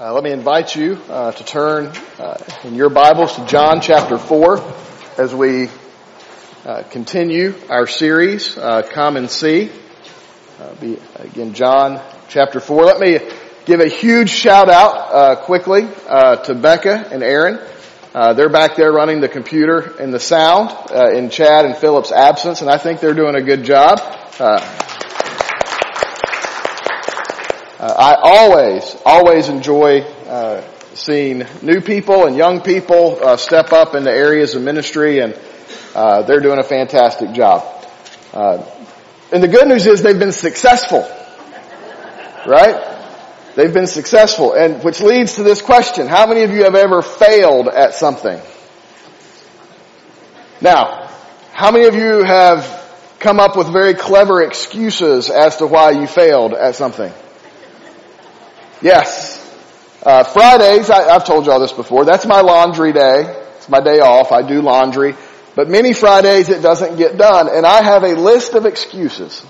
Uh, let me invite you uh, to turn uh, in your Bibles to John chapter 4 as we uh, continue our series, uh, Come and See. Uh, be, again, John chapter 4. Let me give a huge shout out quickly to Becca and Aaron. they're back there running the computer and the sound in Chad and Philip's absence, and I think they're doing a good job. Uh, I always, always enjoy uh, seeing new people and young people uh, step up into areas of ministry, and uh, they're doing a fantastic job. Uh, and the good news is they've been successful, right? They've been successful, and which leads to this question: How many of you have ever failed at something? Now, how many of you have come up with very clever excuses as to why you failed at something? Yes. Uh, Fridays, I, I've told you all this before, that's my laundry day. It's my day off. I do laundry. But many Fridays it doesn't get done. And I have a list of excuses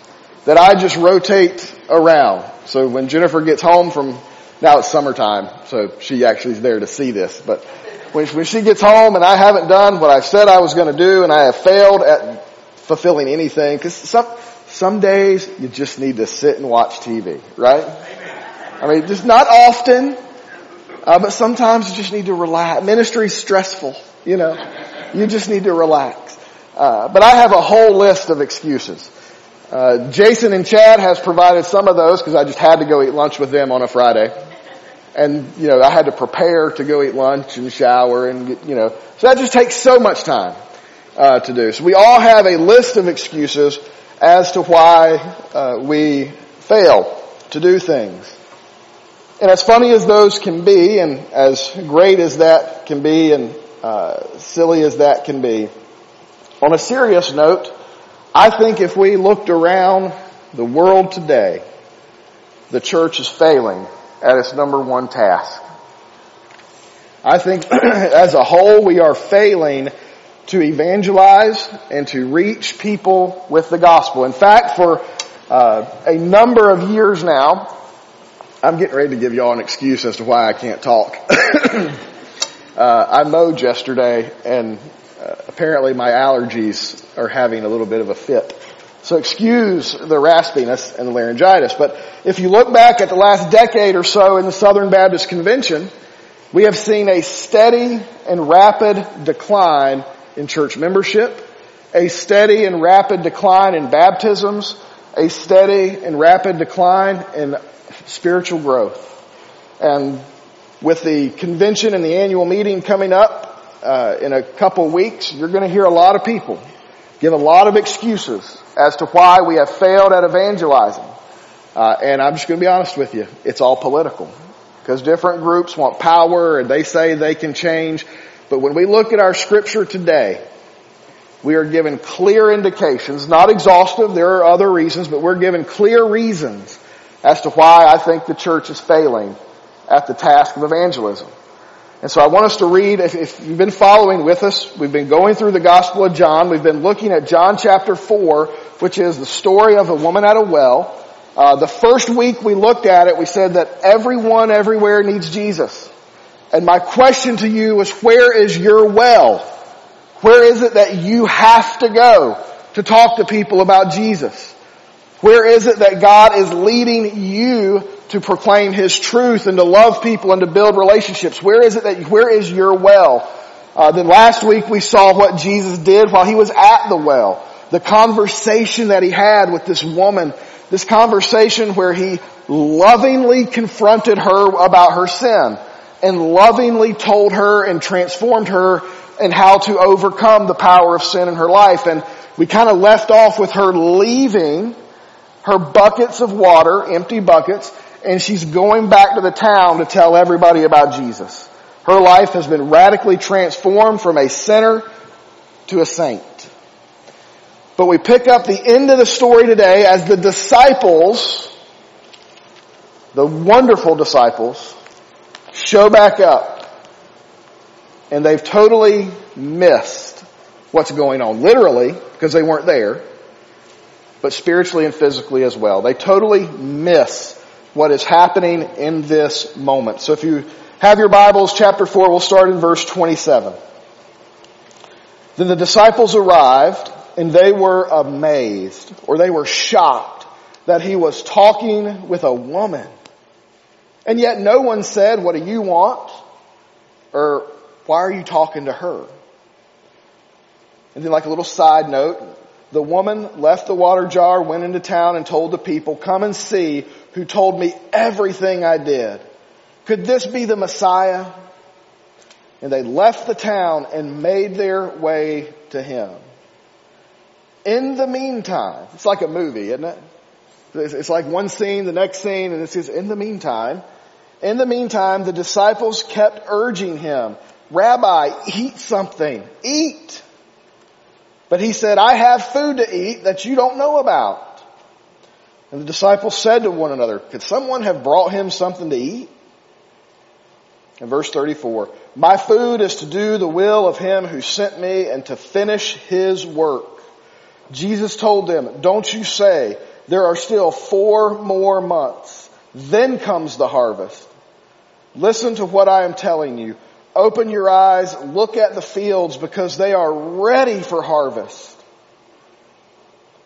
that I just rotate around. So when Jennifer gets home from, now it's summertime, so she actually is there to see this. But when, when she gets home and I haven't done what I said I was going to do and I have failed at fulfilling anything, because some, some days you just need to sit and watch TV, right? I mean, just not often, uh, but sometimes you just need to relax. Ministry is stressful, you know. You just need to relax. Uh, but I have a whole list of excuses. Uh, Jason and Chad has provided some of those because I just had to go eat lunch with them on a Friday. And, you know, I had to prepare to go eat lunch and shower and, you know, so that just takes so much time, uh, to do. So we all have a list of excuses as to why, uh, we fail to do things. And as funny as those can be, and as great as that can be, and uh, silly as that can be, on a serious note, I think if we looked around the world today, the church is failing at its number one task. I think as a whole we are failing to evangelize and to reach people with the gospel. In fact, for uh, a number of years now, I'm getting ready to give y'all an excuse as to why I can't talk. uh, I mowed yesterday and uh, apparently my allergies are having a little bit of a fit. So excuse the raspiness and the laryngitis. But if you look back at the last decade or so in the Southern Baptist Convention, we have seen a steady and rapid decline in church membership, a steady and rapid decline in baptisms, a steady and rapid decline in spiritual growth. And with the convention and the annual meeting coming up uh, in a couple weeks, you're going to hear a lot of people give a lot of excuses as to why we have failed at evangelizing. Uh, and I'm just going to be honest with you, it's all political because different groups want power and they say they can change. But when we look at our scripture today, we are given clear indications, not exhaustive, there are other reasons, but we're given clear reasons as to why I think the church is failing at the task of evangelism. And so I want us to read, if, if, you've been following with us, we've been going through the Gospel of John. We've been looking at John chapter 4, which is the story of a woman at a well. Uh, the first week we looked at it, we said that everyone everywhere needs Jesus. And my question to you is, where is your well? Where is it that you have to go to talk to people about Jesus? Where is it that God is leading you to proclaim His truth and to love people and to build relationships? Where is it that, where is your well? Uh, then last week we saw what Jesus did while He was at the well. The conversation that He had with this woman. This conversation where He lovingly confronted her about her sin and lovingly told her and transformed her and how to overcome the power of sin in her life. And we kind of left off with her leaving her buckets of water, empty buckets, and she's going back to the town to tell everybody about Jesus. Her life has been radically transformed from a sinner to a saint. But we pick up the end of the story today as the disciples, the wonderful disciples, show back up. And they've totally missed what's going on. Literally, because they weren't there but spiritually and physically as well. They totally miss what is happening in this moment. So if you have your Bibles, chapter 4, we'll start in verse 27. Then the disciples arrived and they were amazed or they were shocked that he was talking with a woman. And yet no one said, what do you want? Or why are you talking to her? And then like a little side note, the woman left the water jar, went into town and told the people, come and see who told me everything I did. Could this be the Messiah? And they left the town and made their way to him. In the meantime, it's like a movie, isn't it? It's like one scene, the next scene, and it says, in the meantime, in the meantime, the disciples kept urging him, Rabbi, eat something, eat. But he said, I have food to eat that you don't know about. And the disciples said to one another, could someone have brought him something to eat? In verse 34, my food is to do the will of him who sent me and to finish his work. Jesus told them, don't you say, there are still four more months. Then comes the harvest. Listen to what I am telling you. Open your eyes, look at the fields because they are ready for harvest.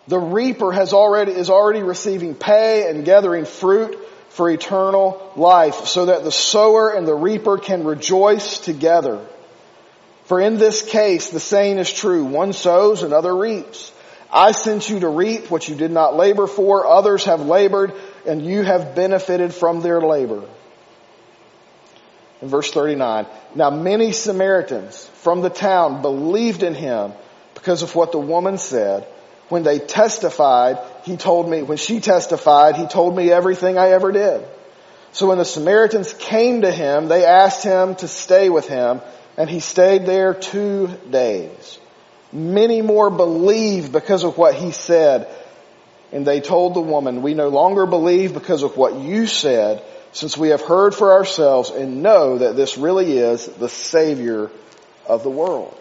The reaper has already, is already receiving pay and gathering fruit for eternal life so that the sower and the reaper can rejoice together. For in this case, the saying is true. One sows, another reaps. I sent you to reap what you did not labor for. Others have labored and you have benefited from their labor. In verse 39, now many Samaritans from the town believed in him because of what the woman said. When they testified, he told me, when she testified, he told me everything I ever did. So when the Samaritans came to him, they asked him to stay with him, and he stayed there two days. Many more believed because of what he said, and they told the woman, we no longer believe because of what you said, since we have heard for ourselves and know that this really is the Savior of the world.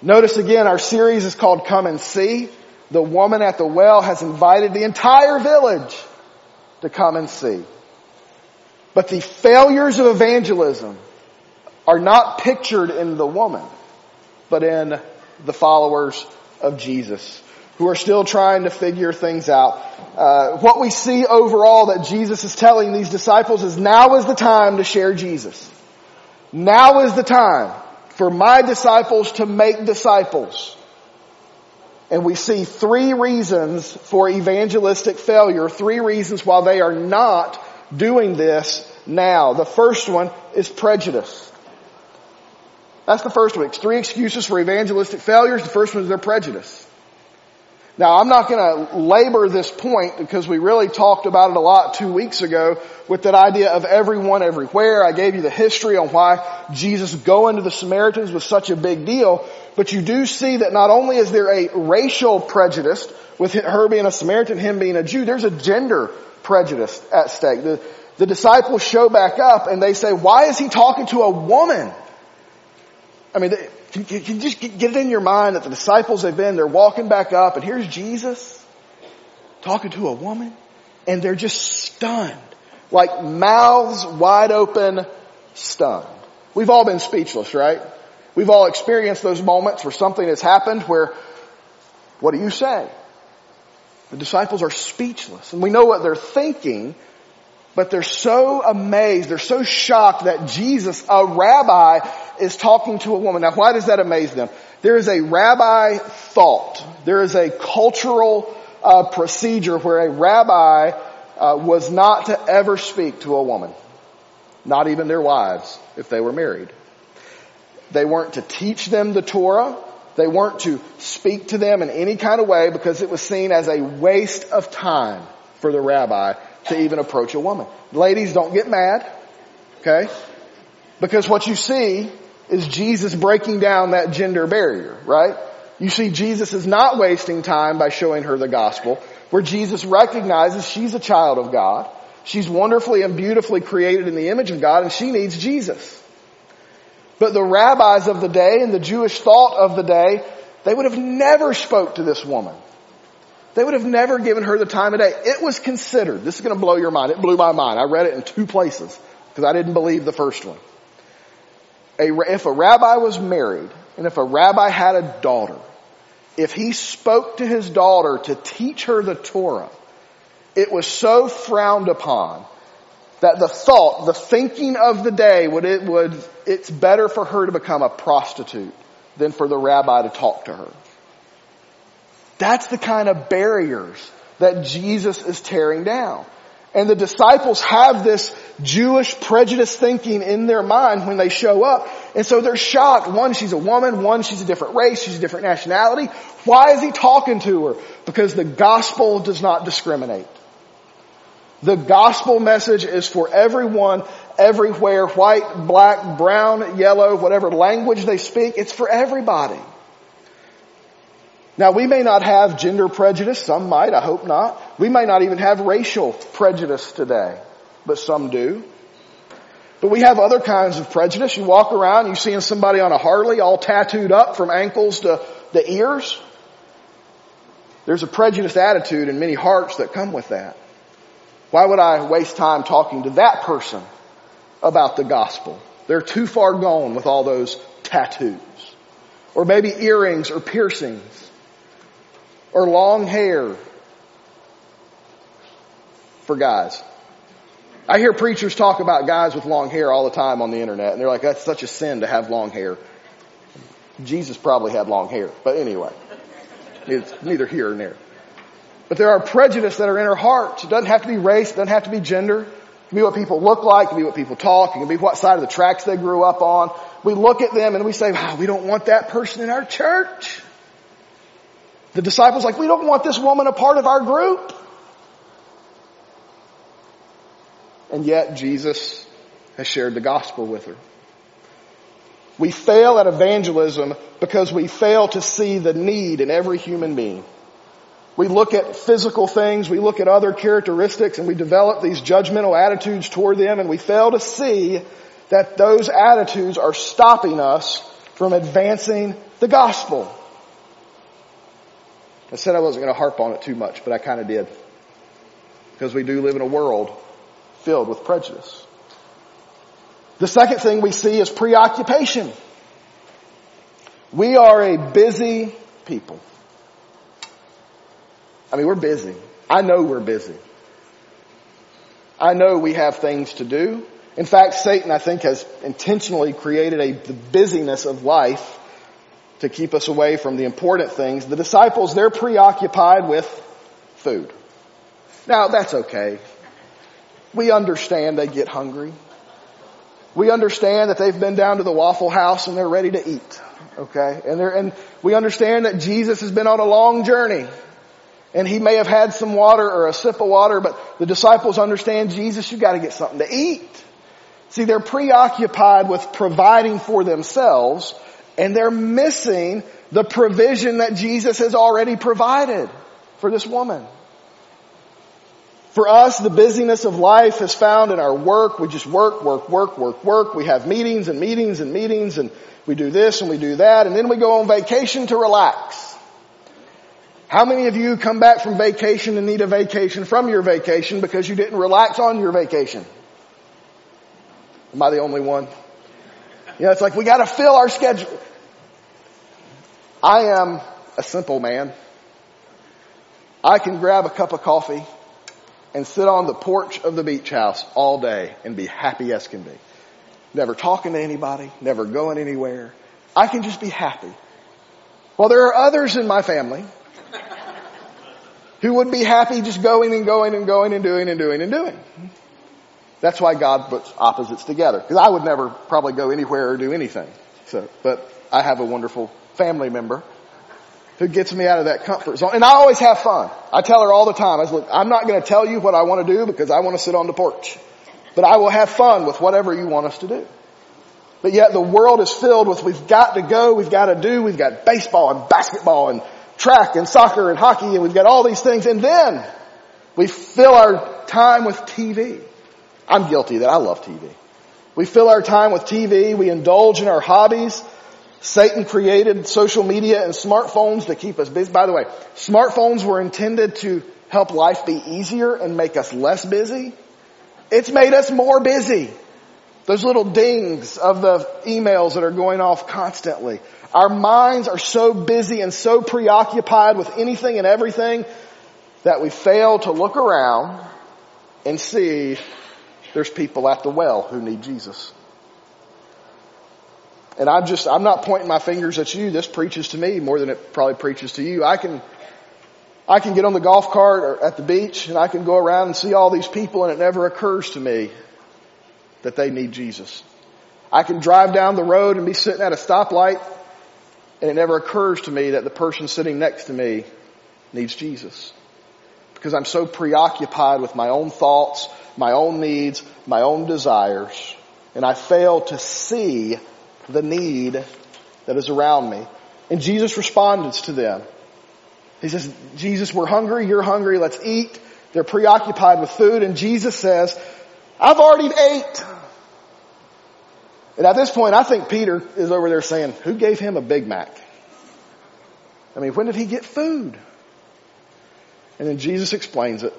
Notice again, our series is called Come and See. The woman at the well has invited the entire village to come and see. But the failures of evangelism are not pictured in the woman, but in the followers of Jesus who are still trying to figure things out. Uh, what we see overall that Jesus is telling these disciples is now is the time to share Jesus. Now is the time for my disciples to make disciples. And we see three reasons for evangelistic failure, three reasons why they are not doing this now. The first one is prejudice. That's the first one. It's three excuses for evangelistic failures. The first one is their prejudice. Now I'm not going to labor this point because we really talked about it a lot two weeks ago with that idea of everyone everywhere. I gave you the history on why Jesus going to the Samaritans was such a big deal. But you do see that not only is there a racial prejudice with her being a Samaritan, him being a Jew, there's a gender prejudice at stake. The, the disciples show back up and they say, why is he talking to a woman? I mean, can, can you just get it in your mind that the disciples have been, they're walking back up and here's Jesus talking to a woman and they're just stunned. Like mouths wide open, stunned. We've all been speechless, right? We've all experienced those moments where something has happened where, what do you say? The disciples are speechless and we know what they're thinking, but they're so amazed, they're so shocked that Jesus, a rabbi, is talking to a woman. Now why does that amaze them? There is a rabbi thought. There is a cultural uh, procedure where a rabbi uh, was not to ever speak to a woman. Not even their wives, if they were married. They weren't to teach them the Torah. They weren't to speak to them in any kind of way because it was seen as a waste of time for the rabbi to even approach a woman. Ladies, don't get mad. Okay? Because what you see is Jesus breaking down that gender barrier, right? You see Jesus is not wasting time by showing her the gospel, where Jesus recognizes she's a child of God. She's wonderfully and beautifully created in the image of God and she needs Jesus. But the rabbis of the day and the Jewish thought of the day, they would have never spoke to this woman. They would have never given her the time of day. It was considered, this is going to blow your mind. It blew my mind. I read it in two places because I didn't believe the first one. A, if a rabbi was married and if a rabbi had a daughter, if he spoke to his daughter to teach her the Torah, it was so frowned upon that the thought, the thinking of the day would it would, it's better for her to become a prostitute than for the rabbi to talk to her. That's the kind of barriers that Jesus is tearing down. And the disciples have this Jewish prejudice thinking in their mind when they show up. And so they're shocked. One, she's a woman. One, she's a different race. She's a different nationality. Why is he talking to her? Because the gospel does not discriminate. The gospel message is for everyone, everywhere, white, black, brown, yellow, whatever language they speak. It's for everybody. Now we may not have gender prejudice, some might, I hope not. We may not even have racial prejudice today, but some do. But we have other kinds of prejudice. You walk around, you seeing somebody on a Harley all tattooed up from ankles to the ears. There's a prejudiced attitude in many hearts that come with that. Why would I waste time talking to that person about the gospel? They're too far gone with all those tattoos. Or maybe earrings or piercings or long hair for guys. I hear preachers talk about guys with long hair all the time on the internet and they're like, that's such a sin to have long hair. Jesus probably had long hair, but anyway, it's neither here nor there. But there are prejudices that are in our hearts. It doesn't have to be race, it doesn't have to be gender. It can be what people look like, it can be what people talk, it can be what side of the tracks they grew up on. We look at them and we say, wow, we don't want that person in our church. The disciples like, we don't want this woman a part of our group. And yet Jesus has shared the gospel with her. We fail at evangelism because we fail to see the need in every human being. We look at physical things, we look at other characteristics, and we develop these judgmental attitudes toward them, and we fail to see that those attitudes are stopping us from advancing the gospel. I said I wasn't going to harp on it too much, but I kind of did. Because we do live in a world filled with prejudice. The second thing we see is preoccupation. We are a busy people. I mean, we're busy. I know we're busy. I know we have things to do. In fact, Satan, I think, has intentionally created a, the busyness of life to keep us away from the important things. The disciples, they're preoccupied with food. Now, that's okay. We understand they get hungry. We understand that they've been down to the Waffle House and they're ready to eat. Okay? And they're, and we understand that Jesus has been on a long journey. And he may have had some water or a sip of water, but the disciples understand, Jesus, you gotta get something to eat. See, they're preoccupied with providing for themselves and they're missing the provision that Jesus has already provided for this woman. For us, the busyness of life is found in our work. We just work, work, work, work, work. We have meetings and meetings and meetings and we do this and we do that and then we go on vacation to relax. How many of you come back from vacation and need a vacation from your vacation because you didn't relax on your vacation? Am I the only one? You know, it's like we gotta fill our schedule. I am a simple man. I can grab a cup of coffee and sit on the porch of the beach house all day and be happy as can be. Never talking to anybody, never going anywhere. I can just be happy. Well, there are others in my family who would be happy just going and going and going and doing and doing and doing. That's why God puts opposites together. Because I would never probably go anywhere or do anything. So, but I have a wonderful family member who gets me out of that comfort zone. And I always have fun. I tell her all the time, I said, look, I'm not going to tell you what I want to do because I want to sit on the porch. But I will have fun with whatever you want us to do. But yet the world is filled with we've got to go, we've got to do, we've got baseball and basketball and track and soccer and hockey and we've got all these things and then we fill our time with TV. I'm guilty that I love TV. We fill our time with TV, we indulge in our hobbies, Satan created social media and smartphones to keep us busy. By the way, smartphones were intended to help life be easier and make us less busy. It's made us more busy. Those little dings of the emails that are going off constantly. Our minds are so busy and so preoccupied with anything and everything that we fail to look around and see there's people at the well who need Jesus. And I'm just, I'm not pointing my fingers at you. This preaches to me more than it probably preaches to you. I can, I can get on the golf cart or at the beach and I can go around and see all these people and it never occurs to me that they need Jesus. I can drive down the road and be sitting at a stoplight and it never occurs to me that the person sitting next to me needs Jesus. Because I'm so preoccupied with my own thoughts, my own needs, my own desires, and I fail to see the need that is around me. And Jesus responded to them. He says, Jesus, we're hungry, you're hungry, let's eat. They're preoccupied with food and Jesus says, I've already ate. And at this point, I think Peter is over there saying, who gave him a Big Mac? I mean, when did he get food? And then Jesus explains it.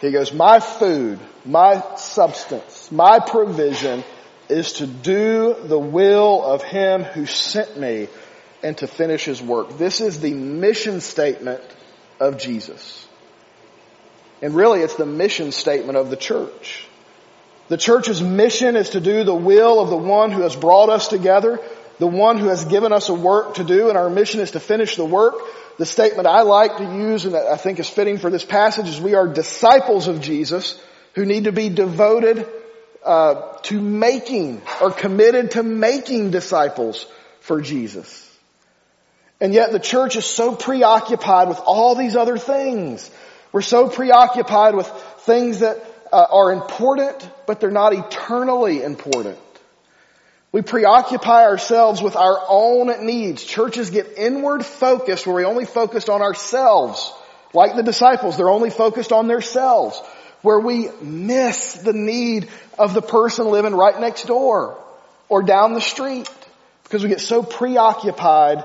He goes, my food, my substance, my provision is to do the will of Him who sent me and to finish His work. This is the mission statement of Jesus. And really it's the mission statement of the church. The church's mission is to do the will of the one who has brought us together, the one who has given us a work to do, and our mission is to finish the work. The statement I like to use and I think is fitting for this passage is we are disciples of Jesus who need to be devoted uh, to making or committed to making disciples for Jesus. And yet the church is so preoccupied with all these other things. We're so preoccupied with things that uh, are important, but they're not eternally important. We preoccupy ourselves with our own needs. Churches get inward focused where we only focused on ourselves. Like the disciples, they're only focused on themselves where we miss the need of the person living right next door or down the street because we get so preoccupied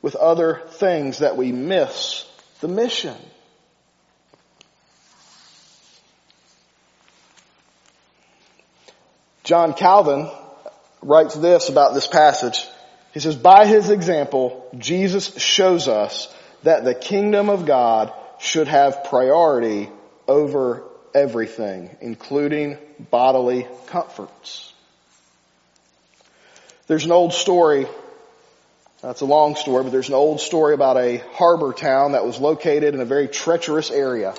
with other things that we miss the mission. John Calvin writes this about this passage. He says, by his example, Jesus shows us that the kingdom of God should have priority over everything, including bodily comforts. There's an old story, that's a long story, but there's an old story about a harbor town that was located in a very treacherous area.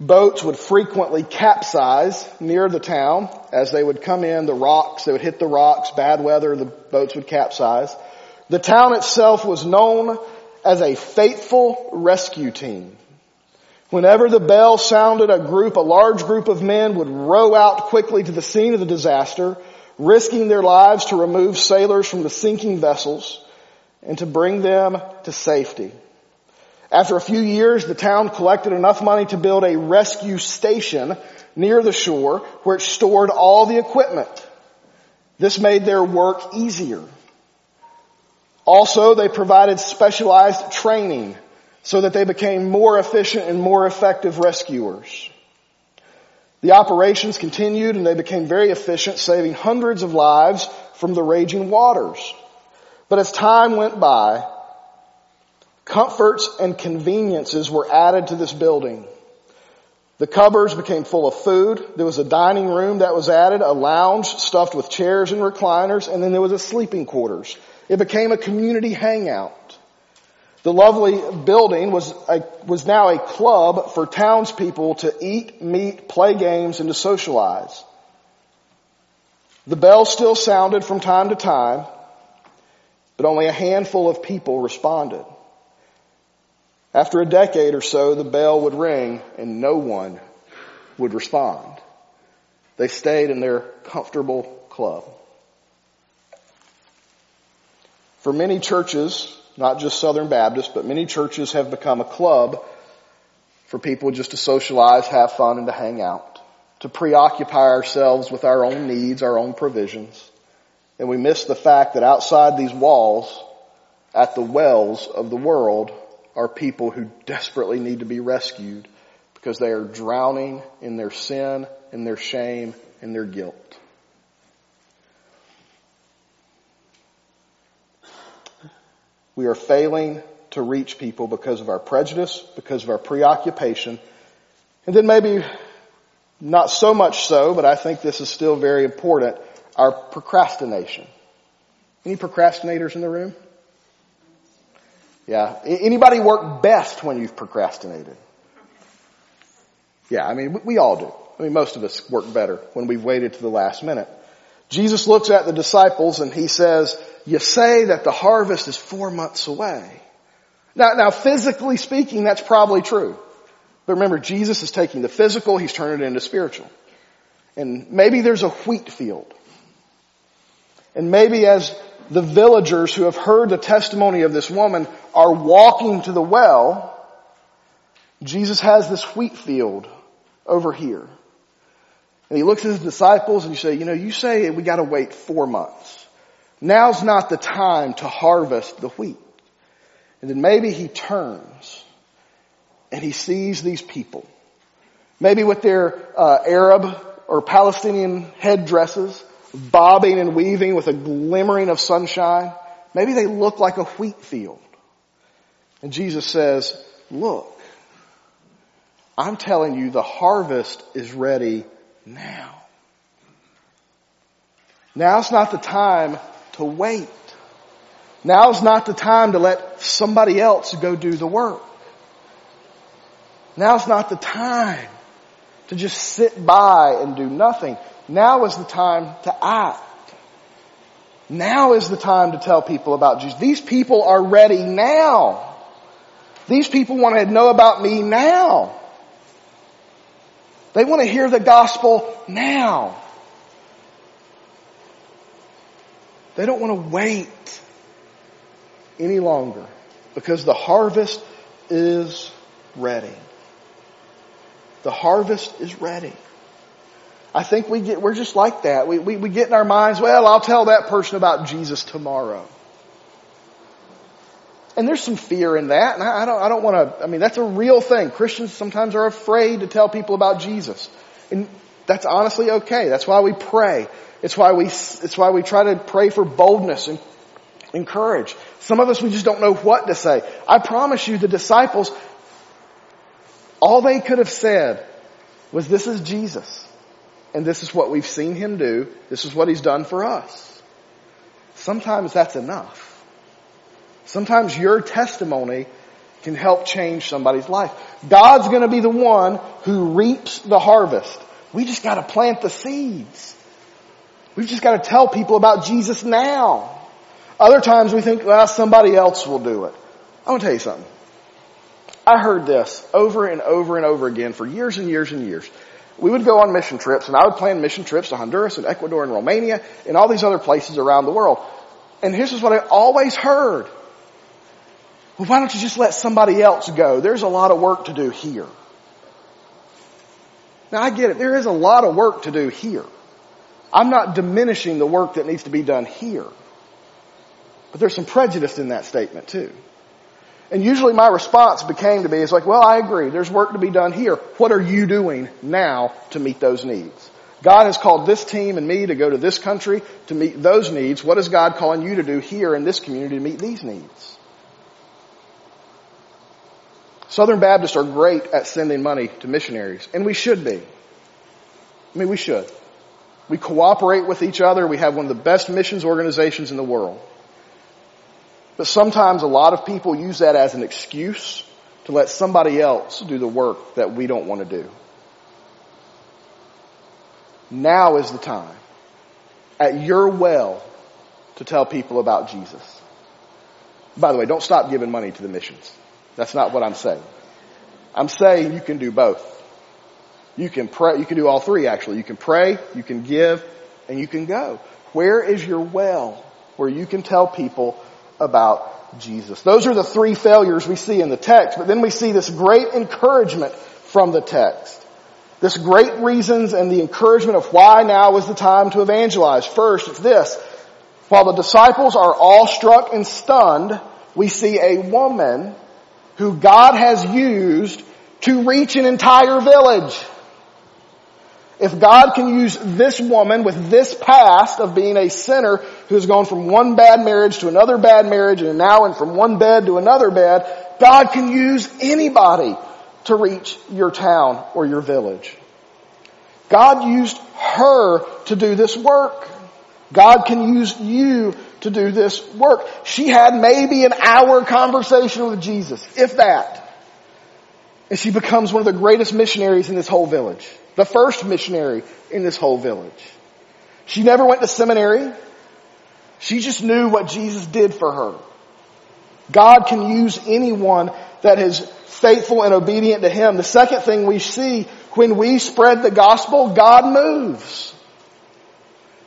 Boats would frequently capsize near the town as they would come in, the rocks, they would hit the rocks, bad weather, the boats would capsize. The town itself was known as a faithful rescue team. Whenever the bell sounded, a group, a large group of men would row out quickly to the scene of the disaster, risking their lives to remove sailors from the sinking vessels and to bring them to safety. After a few years, the town collected enough money to build a rescue station near the shore where it stored all the equipment. This made their work easier. Also, they provided specialized training so that they became more efficient and more effective rescuers. The operations continued and they became very efficient, saving hundreds of lives from the raging waters. But as time went by, comforts and conveniences were added to this building. The cupboards became full of food. There was a dining room that was added, a lounge stuffed with chairs and recliners, and then there was a sleeping quarters. It became a community hangout. The lovely building was, a, was now a club for townspeople to eat, meet, play games, and to socialize. The bell still sounded from time to time, but only a handful of people responded. After a decade or so, the bell would ring and no one would respond. They stayed in their comfortable club. For many churches, not just Southern Baptist, but many churches have become a club for people just to socialize, have fun, and to hang out, to preoccupy ourselves with our own needs, our own provisions. And we miss the fact that outside these walls, at the wells of the world, are people who desperately need to be rescued because they are drowning in their sin, in their shame, in their guilt. We are failing to reach people because of our prejudice, because of our preoccupation, and then maybe not so much so, but I think this is still very important, our procrastination. Any procrastinators in the room? Yeah. Anybody work best when you've procrastinated? Yeah, I mean, we all do. I mean, most of us work better when we've waited to the last minute. Jesus looks at the disciples and he says, you say that the harvest is four months away. Now, now physically speaking, that's probably true. But remember, Jesus is taking the physical, he's turning it into spiritual. And maybe there's a wheat field. And maybe as the villagers who have heard the testimony of this woman are walking to the well, Jesus has this wheat field over here. And he looks at his disciples and he say, you know, you say we gotta wait four months. Now's not the time to harvest the wheat. And then maybe he turns and he sees these people. Maybe with their uh, Arab or Palestinian headdresses, bobbing and weaving with a glimmering of sunshine. Maybe they look like a wheat field. And Jesus says, look, I'm telling you the harvest is ready now. Now's not the time to wait. Now's not the time to let somebody else go do the work. Now's not the time to just sit by and do nothing. Now is the time to act. Now is the time to tell people about Jesus. These people are ready now. These people want to know about me now. They want to hear the gospel now. They don't want to wait any longer because the harvest is ready. The harvest is ready. I think we get, we're just like that. We, we, we get in our minds, well, I'll tell that person about Jesus tomorrow. And there's some fear in that, and I, don't, I don't want to, I mean, that's a real thing. Christians sometimes are afraid to tell people about Jesus. And that's honestly okay. That's why we pray. It's why we, it's why we try to pray for boldness and encourage. Some of us, we just don't know what to say. I promise you, the disciples, all they could have said was, this is Jesus. And this is what we've seen him do. This is what he's done for us. Sometimes that's enough. Sometimes your testimony can help change somebody's life. God's gonna be the one who reaps the harvest. We just gotta plant the seeds. We've just gotta tell people about Jesus now. Other times we think, well, somebody else will do it. I want to tell you something. I heard this over and over and over again for years and years and years. We would go on mission trips and I would plan mission trips to Honduras and Ecuador and Romania and all these other places around the world. And here's what I always heard. Well, why don't you just let somebody else go? There's a lot of work to do here. Now I get it. There is a lot of work to do here. I'm not diminishing the work that needs to be done here. But there's some prejudice in that statement too. And usually my response became to be, it's like, well, I agree. There's work to be done here. What are you doing now to meet those needs? God has called this team and me to go to this country to meet those needs. What is God calling you to do here in this community to meet these needs? Southern Baptists are great at sending money to missionaries, and we should be. I mean, we should. We cooperate with each other. We have one of the best missions organizations in the world. But sometimes a lot of people use that as an excuse to let somebody else do the work that we don't want to do. Now is the time at your well to tell people about Jesus. By the way, don't stop giving money to the missions. That's not what I'm saying. I'm saying you can do both. You can pray, you can do all three actually. You can pray, you can give, and you can go. Where is your well where you can tell people about Jesus? Those are the three failures we see in the text, but then we see this great encouragement from the text. This great reasons and the encouragement of why now is the time to evangelize. First, it's this. While the disciples are awestruck and stunned, we see a woman who God has used to reach an entire village. If God can use this woman with this past of being a sinner who has gone from one bad marriage to another bad marriage and now and from one bed to another bed, God can use anybody to reach your town or your village. God used her to do this work. God can use you to do this work. She had maybe an hour conversation with Jesus, if that. And she becomes one of the greatest missionaries in this whole village. The first missionary in this whole village. She never went to seminary. She just knew what Jesus did for her. God can use anyone that is faithful and obedient to Him. The second thing we see, when we spread the gospel, God moves.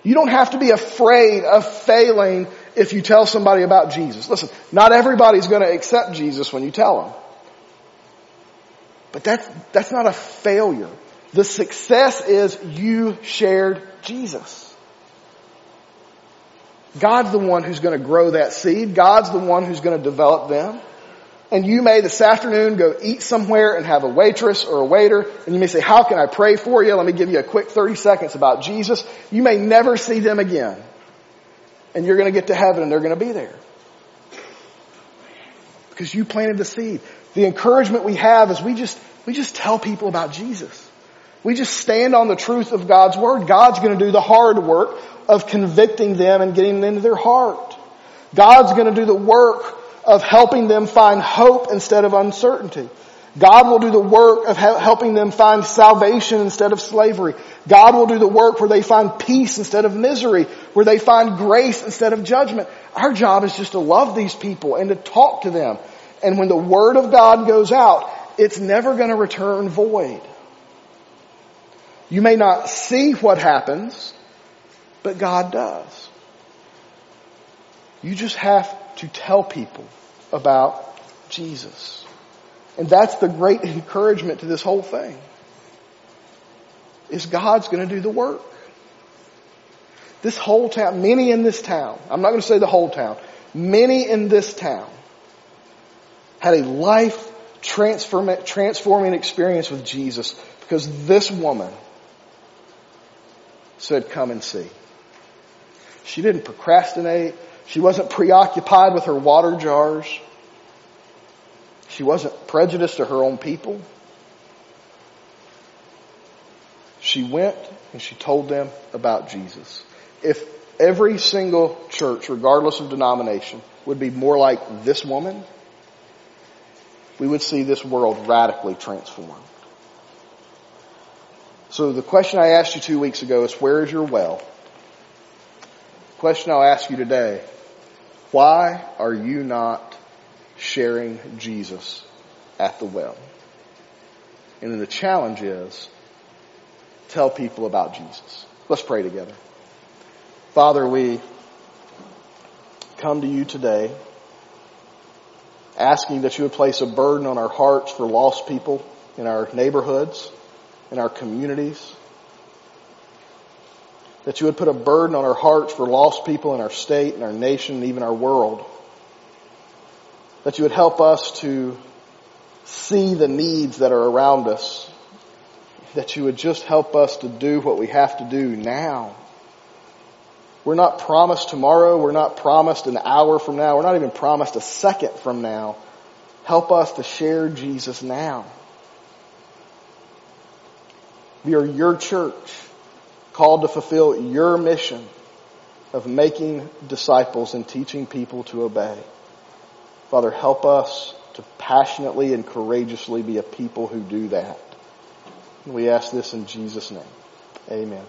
You don't have to be afraid of failing if you tell somebody about Jesus. Listen, not everybody's going to accept Jesus when you tell them. But that's, that's not a failure. The success is you shared Jesus. God's the one who's going to grow that seed. God's the one who's going to develop them. And you may this afternoon go eat somewhere and have a waitress or a waiter, and you may say, how can I pray for you? Let me give you a quick 30 seconds about Jesus. You may never see them again. And you're going to get to heaven and they're going to be there. Because you planted the seed. The encouragement we have is we just, we just tell people about Jesus. We just stand on the truth of God's Word. God's going to do the hard work of convicting them and getting them into their heart. God's going to do the work of helping them find hope instead of uncertainty. God will do the work of helping them find salvation instead of slavery. God will do the work where they find peace instead of misery, where they find grace instead of judgment. Our job is just to love these people and to talk to them. And when the Word of God goes out, it's never going to return void. You may not see what happens, but God does. You just have to tell people about Jesus. And that's the great encouragement to this whole thing. Is God's going to do the work. This whole town, many in this town, I'm not going to say the whole town, many in this town had a life transforming experience with Jesus because this woman said, come and see. She didn't procrastinate. She wasn't preoccupied with her water jars. She wasn't prejudiced to her own people. She went and she told them about Jesus. If every single church, regardless of denomination, would be more like this woman, we would see this world radically transformed. So the question I asked you two weeks ago is, where is your well? The question I'll ask you today, why are you not sharing Jesus at the well? And then the challenge is, tell people about Jesus. Let's pray together. Father, we come to you today asking that you would place a burden on our hearts for lost people in our neighborhoods, in our communities. That you would put a burden on our hearts for lost people in our state and our nation and even our world. That you would help us to see the needs that are around us. That you would just help us to do what we have to do now. We're not promised tomorrow. We're not promised an hour from now. We're not even promised a second from now. Help us to share Jesus now. We are your church called to fulfill your mission of making disciples and teaching people to obey. Father, help us to passionately and courageously be a people who do that. We ask this in Jesus' name. Amen.